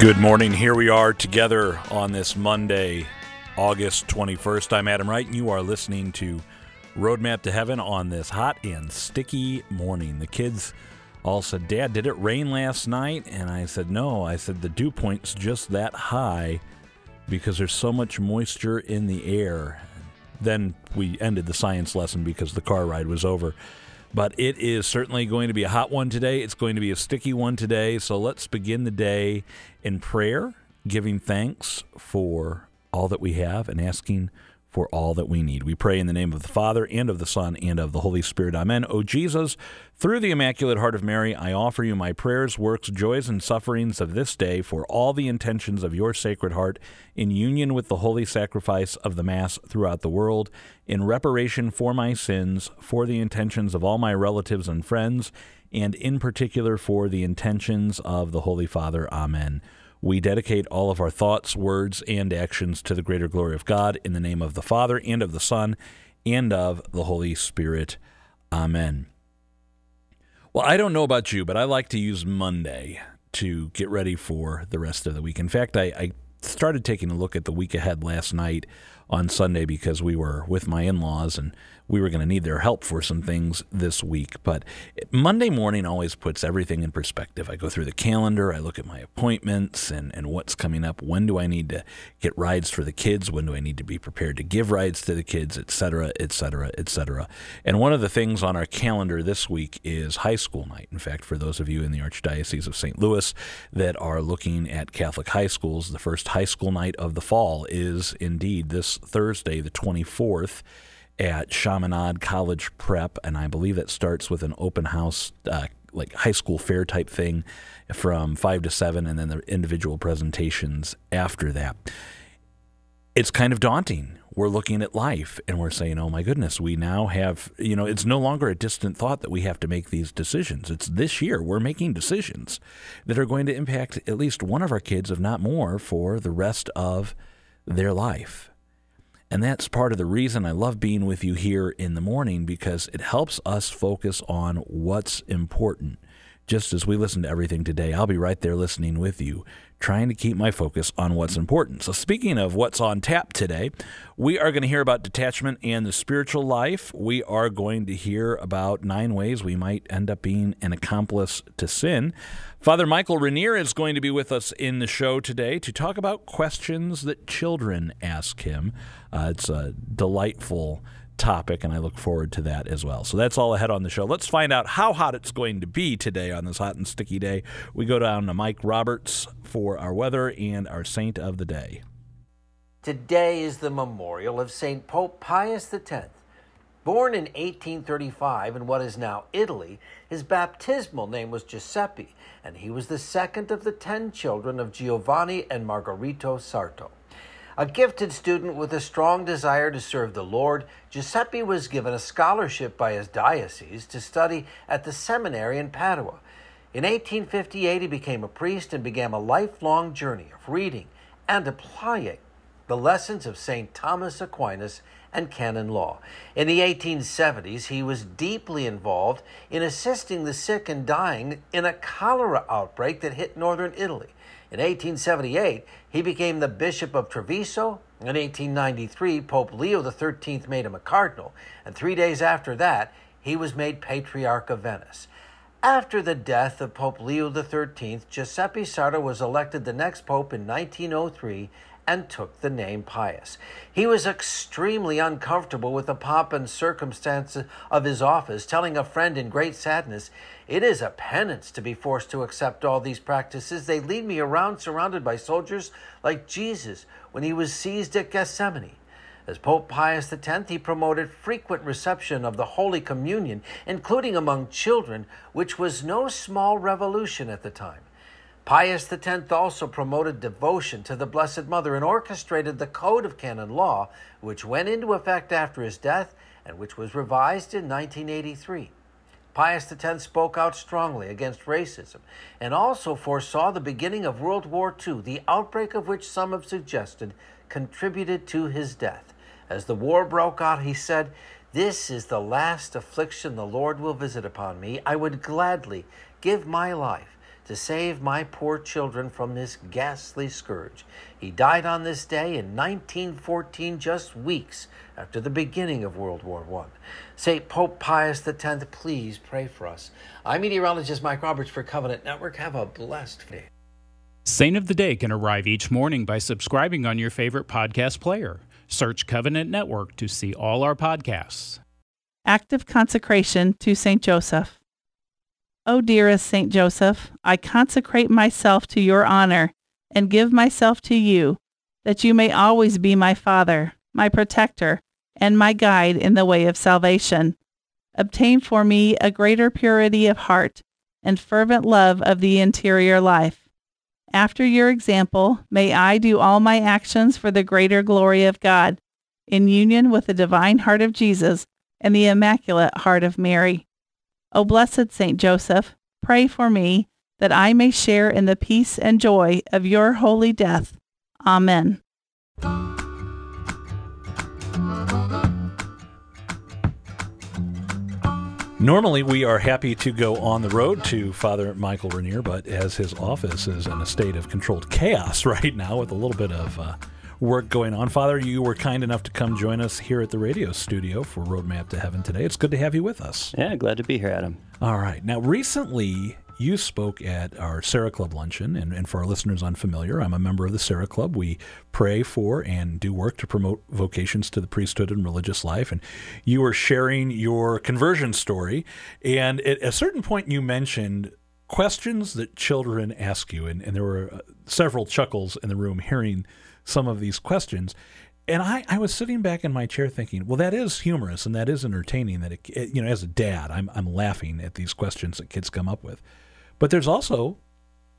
Good morning. Here we are together on this Monday, August 21st. I'm Adam Wright, and you are listening to Roadmap to Heaven on this hot and sticky morning. The kids all said, Dad, did it rain last night? And I said, No. I said, The dew point's just that high because there's so much moisture in the air. Then we ended the science lesson because the car ride was over. But it is certainly going to be a hot one today. It's going to be a sticky one today. So let's begin the day in prayer, giving thanks for all that we have and asking for all that we need. We pray in the name of the Father, and of the Son, and of the Holy Spirit. Amen. O Jesus, through the Immaculate Heart of Mary, I offer you my prayers, works, joys, and sufferings of this day for all the intentions of your Sacred Heart, in union with the holy sacrifice of the Mass throughout the world, in reparation for my sins, for the intentions of all my relatives and friends, and in particular for the intentions of the Holy Father. Amen. We dedicate all of our thoughts, words, and actions to the greater glory of God in the name of the Father, and of the Son, and of the Holy Spirit. Amen. Well, I don't know about you, but I like to use Monday to get ready for the rest of the week. In fact, I, I started taking a look at the week ahead last night on Sunday because we were with my in laws and we were going to need their help for some things this week. But Monday morning always puts everything in perspective. I go through the calendar, I look at my appointments and, and what's coming up. When do I need to get rides for the kids? When do I need to be prepared to give rides to the kids, et cetera, et cetera, et cetera. And one of the things on our calendar this week is high school night. In fact, for those of you in the Archdiocese of St. Louis that are looking at Catholic high schools, the first high school night of the fall is indeed this Thursday, the 24th at Chaminade College Prep, and I believe that starts with an open house, uh, like high school fair type thing, from five to seven, and then the individual presentations after that. It's kind of daunting. We're looking at life and we're saying, oh my goodness, we now have, you know, it's no longer a distant thought that we have to make these decisions. It's this year we're making decisions that are going to impact at least one of our kids, if not more, for the rest of their life. And that's part of the reason I love being with you here in the morning because it helps us focus on what's important. Just as we listen to everything today, I'll be right there listening with you, trying to keep my focus on what's important. So, speaking of what's on tap today, we are going to hear about detachment and the spiritual life. We are going to hear about nine ways we might end up being an accomplice to sin. Father Michael Rennier is going to be with us in the show today to talk about questions that children ask him. Uh, it's a delightful topic, and I look forward to that as well. So that's all ahead on the show. Let's find out how hot it's going to be today on this hot and sticky day. We go down to Mike Roberts for our weather and our saint of the day. Today is the memorial of St. Pope Pius X. Born in 1835 in what is now Italy, his baptismal name was Giuseppe, and he was the second of the ten children of Giovanni and Margarito Sarto. A gifted student with a strong desire to serve the Lord, Giuseppe was given a scholarship by his diocese to study at the seminary in Padua. In 1858, he became a priest and began a lifelong journey of reading and applying the lessons of St. Thomas Aquinas and canon law. In the 1870s, he was deeply involved in assisting the sick and dying in a cholera outbreak that hit northern Italy. In 1878, he became the Bishop of Treviso. In 1893, Pope Leo XIII made him a cardinal, and three days after that, he was made Patriarch of Venice. After the death of Pope Leo XIII, Giuseppe Sarto was elected the next pope in 1903 and took the name Pius. He was extremely uncomfortable with the pomp and circumstances of his office, telling a friend in great sadness, It is a penance to be forced to accept all these practices. They lead me around surrounded by soldiers like Jesus when he was seized at Gethsemane. As Pope Pius X, he promoted frequent reception of the Holy Communion, including among children, which was no small revolution at the time. Pius X also promoted devotion to the Blessed Mother and orchestrated the Code of Canon Law, which went into effect after his death and which was revised in 1983. Pius X spoke out strongly against racism and also foresaw the beginning of World War II, the outbreak of which some have suggested contributed to his death. As the war broke out, he said, This is the last affliction the Lord will visit upon me. I would gladly give my life to save my poor children from this ghastly scourge. He died on this day in 1914, just weeks after the beginning of World War I. St. Pope Pius X, please pray for us. I'm meteorologist Mike Roberts for Covenant Network. Have a blessed day. Saint of the Day can arrive each morning by subscribing on your favorite podcast player. Search Covenant Network to see all our podcasts. Active consecration to Saint Joseph. O dearest Saint Joseph, I consecrate myself to your honor and give myself to you, that you may always be my Father, my protector, and my guide in the way of salvation. Obtain for me a greater purity of heart and fervent love of the interior life. After your example, may I do all my actions for the greater glory of God, in union with the divine heart of Jesus and the immaculate heart of Mary. O blessed Saint Joseph, pray for me that I may share in the peace and joy of your holy death. Amen. Normally, we are happy to go on the road to Father Michael Rennier, but as his office is in a state of controlled chaos right now with a little bit of uh, work going on, Father, you were kind enough to come join us here at the radio studio for Roadmap to Heaven today. It's good to have you with us. Yeah, glad to be here, Adam. All right. Now, recently, you spoke at our Serra Club luncheon, and, and, for our listeners unfamiliar, I'm a member of the Serra Club. We pray for and do work to promote vocations to the priesthood and religious life. And you were sharing your conversion story, and at a certain point, you mentioned questions that children ask you, and, and there were uh, several chuckles in the room hearing some of these questions. And I, I was sitting back in my chair thinking, well, that is humorous and that is entertaining. That it, you know, as a dad, I'm I'm laughing at these questions that kids come up with. But there's also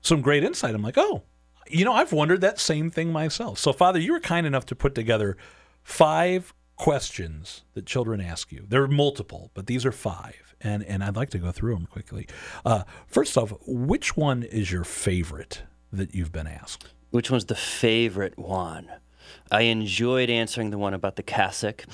some great insight. I'm like, oh, you know, I've wondered that same thing myself. So, Father, you were kind enough to put together five questions that children ask you. There are multiple, but these are five, and and I'd like to go through them quickly. Uh, first off, which one is your favorite that you've been asked? Which one's the favorite one? I enjoyed answering the one about the cassock.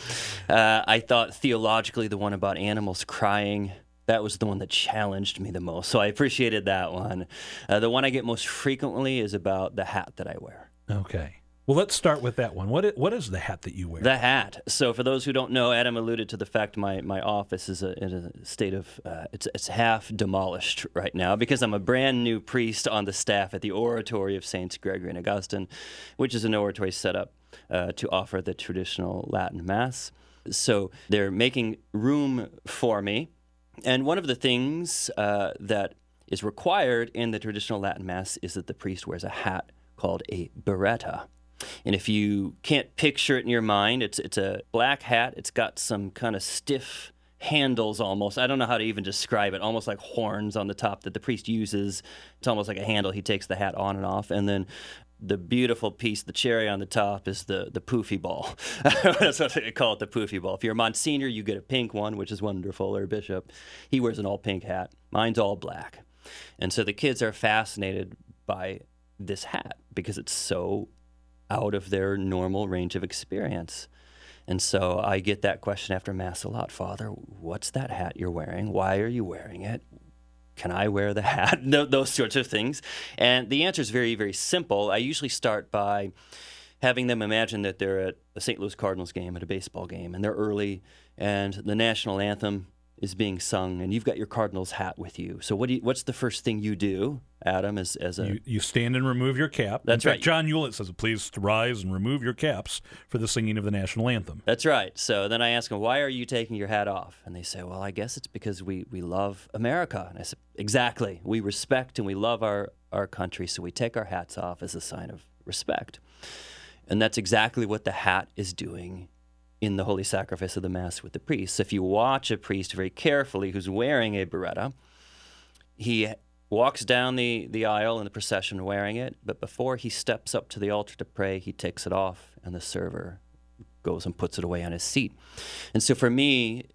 Uh, I thought theologically the one about animals crying that was the one that challenged me the most. So I appreciated that one. Uh, the one I get most frequently is about the hat that I wear. Okay. Well, let's start with that one. What is, what is the hat that you wear? The hat. So, for those who don't know, Adam alluded to the fact my, my office is a, in a state of uh, it's it's half demolished right now because I'm a brand new priest on the staff at the Oratory of Saints Gregory and Augustine, which is an oratory set up uh, to offer the traditional Latin Mass. So they're making room for me and one of the things uh, that is required in the traditional Latin Mass is that the priest wears a hat called a biretta. And if you can't picture it in your mind, it's, it's a black hat. It's got some kind of stiff handles almost. I don't know how to even describe it, almost like horns on the top that the priest uses. It's almost like a handle. He takes the hat on and off. And then the beautiful piece, the cherry on the top, is the the poofy ball. That's what they call it, the poofy ball. If you're a Monsignor, you get a pink one, which is wonderful, or a bishop. He wears an all pink hat. Mine's all black. And so the kids are fascinated by this hat because it's so out of their normal range of experience. And so I get that question after Mass a lot Father, what's that hat you're wearing? Why are you wearing it? can I wear the hat? those sorts of things. And the answer is very, very simple. I usually start by having them imagine that they're at a St. Louis Cardinals game, at a baseball game, and they're early, and the national anthem is being sung, and you've got your Cardinals hat with you. So what do you, what's the first thing you do, Adam? As as a you, you stand and remove your cap. That's In right. John Ulett says, "Please rise and remove your caps for the singing of the national anthem." That's right. So then I ask them, "Why are you taking your hat off?" And they say, "Well, I guess it's because we we love America." And I said, "Exactly. We respect and we love our our country, so we take our hats off as a sign of respect." And that's exactly what the hat is doing in the holy sacrifice of the Mass with the priest. If you watch a priest very carefully who's wearing a biretta, he walks down the, the aisle in the procession wearing it, but before he steps up to the altar to pray, he takes it off, and the server goes and puts it away on his seat. And so for me,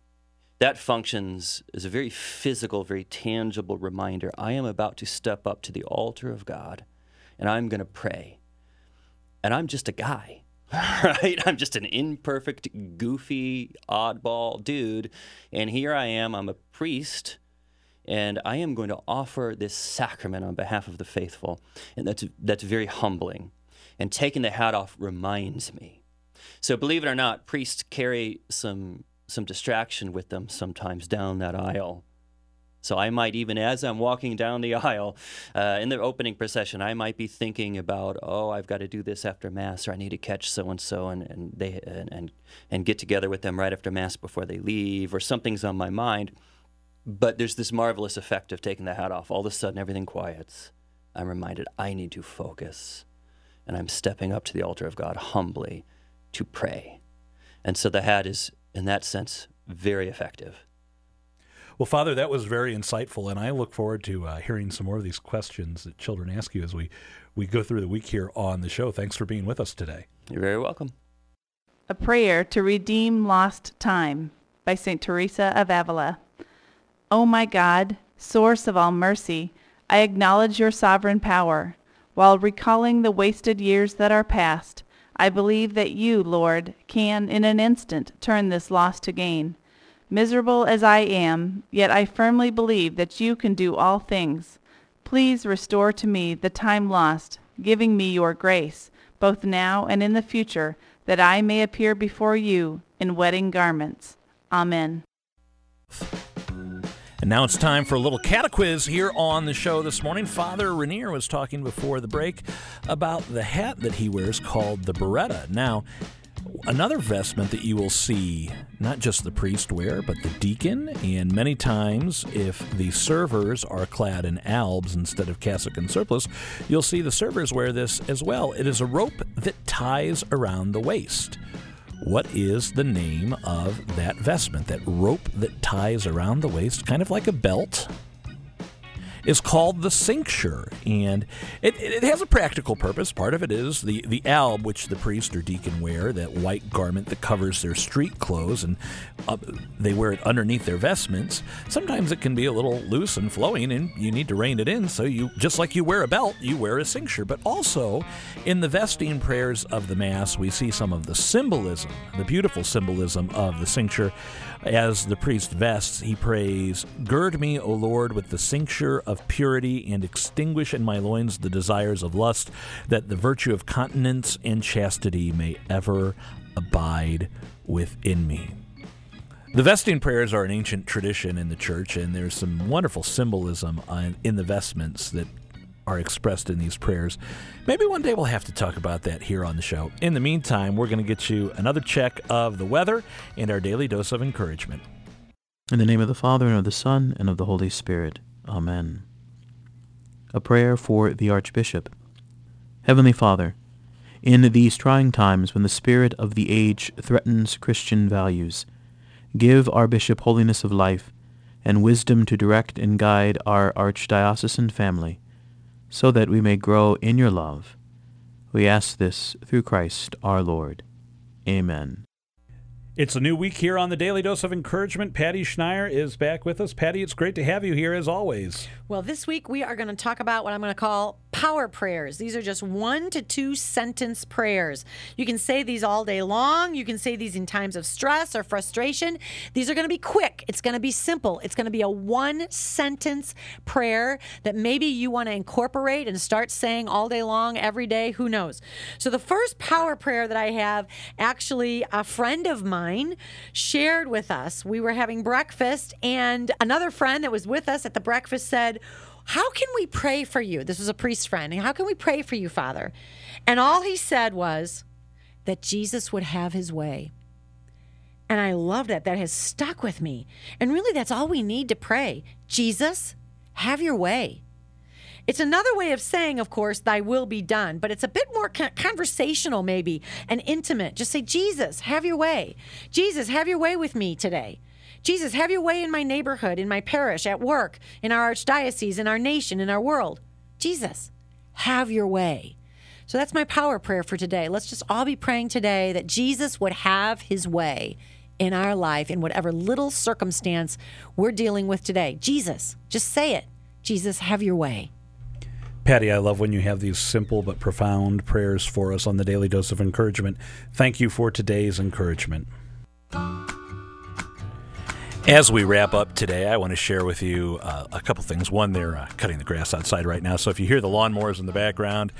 that functions as a very physical, very tangible reminder I am about to step up to the altar of God, and I'm going to pray. And I'm just a guy. right? I'm just an imperfect, goofy, oddball dude. And here I am, I'm a priest and I am going to offer this sacrament on behalf of the faithful. And that's, that's very humbling. And taking the hat off reminds me. So, believe it or not, priests carry some, some distraction with them sometimes down that aisle. So I might even, as I'm walking down the aisle uh, in the opening procession, I might be thinking about, oh, I've got to do this after mass, or I need to catch so and so, and they and, and and get together with them right after mass before they leave, or something's on my mind. But there's this marvelous effect of taking the hat off. All of a sudden, everything quiets. I'm reminded I need to focus, and I'm stepping up to the altar of God humbly to pray. And so the hat is, in that sense, very effective. Well, Father, that was very insightful, and I look forward to uh, hearing some more of these questions that children ask you as we, we go through the week here on the show. Thanks for being with us today. You're very welcome. A Prayer to Redeem Lost Time by St. Teresa of Avila. O my God, source of all mercy, I acknowledge your sovereign power. While recalling the wasted years that are past, I believe that you, Lord, can in an instant turn this loss to gain. Miserable as I am, yet I firmly believe that you can do all things. Please restore to me the time lost, giving me your grace, both now and in the future, that I may appear before you in wedding garments. Amen. And now it's time for a little catequiz here on the show this morning. Father Rennier was talking before the break about the hat that he wears called the biretta. Now, another vestment that you will see not just the priest wear, but the deacon, and many times, if the servers are clad in albs instead of cassock and surplice, you'll see the servers wear this as well. It is a rope that ties around the waist. What is the name of that vestment, that rope that ties around the waist, kind of like a belt? Is called the cincture, and it, it, has a practical purpose. Part of it is the, the alb, which the priest or deacon wear, that white garment that covers their street clothes, and uh, they wear it underneath their vestments. Sometimes it can be a little loose and flowing, and you need to rein it in. So you, just like you wear a belt, you wear a cincture. But also, in the vesting prayers of the Mass, we see some of the symbolism, the beautiful symbolism of the cincture. As the priest vests, he prays, Gird me, O Lord, with the cincture of purity, and extinguish in my loins the desires of lust, that the virtue of continence and chastity may ever abide within me. The vesting prayers are an ancient tradition in the church, and there's some wonderful symbolism in the vestments that are expressed in these prayers. Maybe one day we'll have to talk about that here on the show. In the meantime, we're going to get you another check of the weather and our daily dose of encouragement. In the name of the Father, and of the Son, and of the Holy Spirit. Amen. A prayer for the Archbishop. Heavenly Father, in these trying times when the spirit of the age threatens Christian values, give our bishop holiness of life and wisdom to direct and guide our archdiocesan family so that we may grow in your love. We ask this through Christ our Lord. Amen. It's a new week here on the Daily Dose of Encouragement. Patty Schneier is back with us. Patty, it's great to have you here as always. Well, this week we are going to talk about what I'm going to call power prayers. These are just one to two sentence prayers. You can say these all day long. You can say these in times of stress or frustration. These are going to be quick. It's going to be simple. It's going to be a one sentence prayer that maybe you want to incorporate and start saying all day long, every day. Who knows? So, the first power prayer that I have, actually, a friend of mine shared with us. We were having breakfast, and another friend that was with us at the breakfast said, how can we pray for you? This was a priest friend. How can we pray for you, Father? And all he said was that Jesus would have his way. And I love that. That has stuck with me. And really, that's all we need to pray Jesus, have your way. It's another way of saying, of course, thy will be done, but it's a bit more conversational, maybe, and intimate. Just say, Jesus, have your way. Jesus, have your way with me today. Jesus, have your way in my neighborhood, in my parish, at work, in our archdiocese, in our nation, in our world. Jesus, have your way. So that's my power prayer for today. Let's just all be praying today that Jesus would have his way in our life, in whatever little circumstance we're dealing with today. Jesus, just say it. Jesus, have your way. Patty, I love when you have these simple but profound prayers for us on the Daily Dose of Encouragement. Thank you for today's encouragement. As we wrap up today, I want to share with you uh, a couple things. One, they're uh, cutting the grass outside right now, so if you hear the lawnmowers in the background,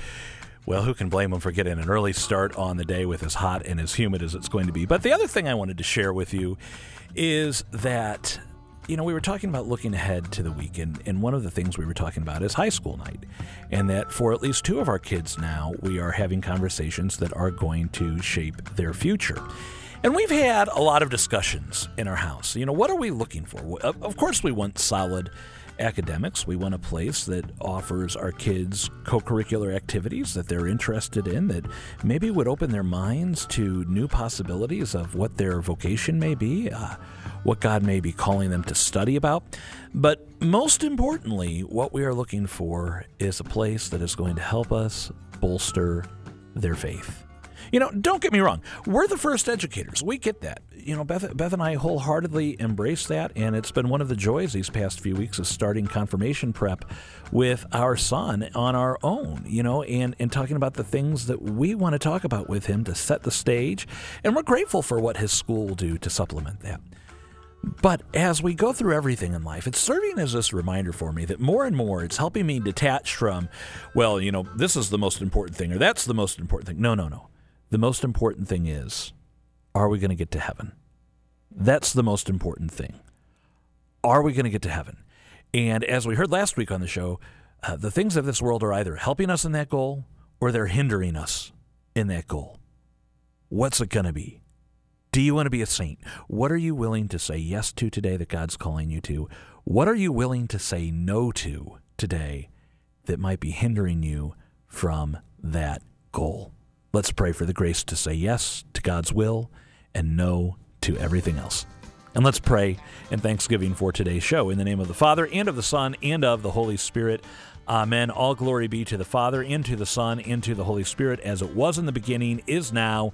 well, who can blame them for getting an early start on the day with as hot and as humid as it's going to be? But the other thing I wanted to share with you is that, you know, we were talking about looking ahead to the weekend, and one of the things we were talking about is high school night. And that for at least two of our kids now, we are having conversations that are going to shape their future. And we've had a lot of discussions in our house. You know, what are we looking for? Of course, we want solid academics. We want a place that offers our kids co curricular activities that they're interested in, that maybe would open their minds to new possibilities of what their vocation may be, uh, what God may be calling them to study about. But most importantly, what we are looking for is a place that is going to help us bolster their faith. You know, don't get me wrong. We're the first educators. We get that. You know, Beth, Beth and I wholeheartedly embrace that, and it's been one of the joys these past few weeks of starting confirmation prep with our son on our own, you know, and, and talking about the things that we want to talk about with him to set the stage. And we're grateful for what his school will do to supplement that. But as we go through everything in life, it's serving as this reminder for me that more and more it's helping me detach from, well, you know, this is the most important thing or that's the most important thing. No, no, no. The most important thing is are we going to get to heaven? That's the most important thing. Are we going to get to heaven? And as we heard last week on the show, uh, the things of this world are either helping us in that goal or they're hindering us in that goal. What's it going to be? Do you want to be a saint? What are you willing to say yes to today that God's calling you to? What are you willing to say no to today that might be hindering you from that goal? Let's pray for the grace to say yes to God's will and no to everything else. And let's pray in thanksgiving for today's show. In the name of the Father, and of the Son, and of the Holy Spirit. Amen. All glory be to the Father, and to the Son, and to the Holy Spirit, as it was in the beginning, is now,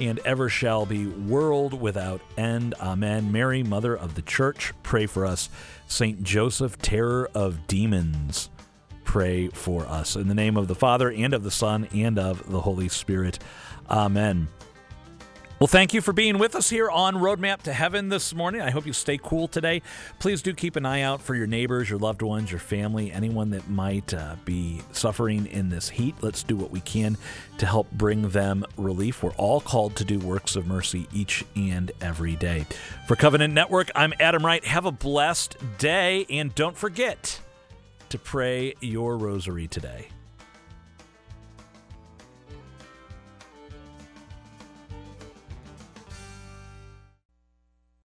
and ever shall be, world without end. Amen. Mary, Mother of the Church, pray for us. Saint Joseph, terror of demons pray for us. In the name of the Father, and of the Son, and of the Holy Spirit. Amen. Well, thank you for being with us here on Roadmap to Heaven this morning. I hope you stay cool today. Please do keep an eye out for your neighbors, your loved ones, your family, anyone that might uh, be suffering in this heat. Let's do what we can to help bring them relief. We're all called to do works of mercy each and every day. For Covenant Network, I'm Adam Wright. Have a blessed day, and don't forget to pray your rosary today.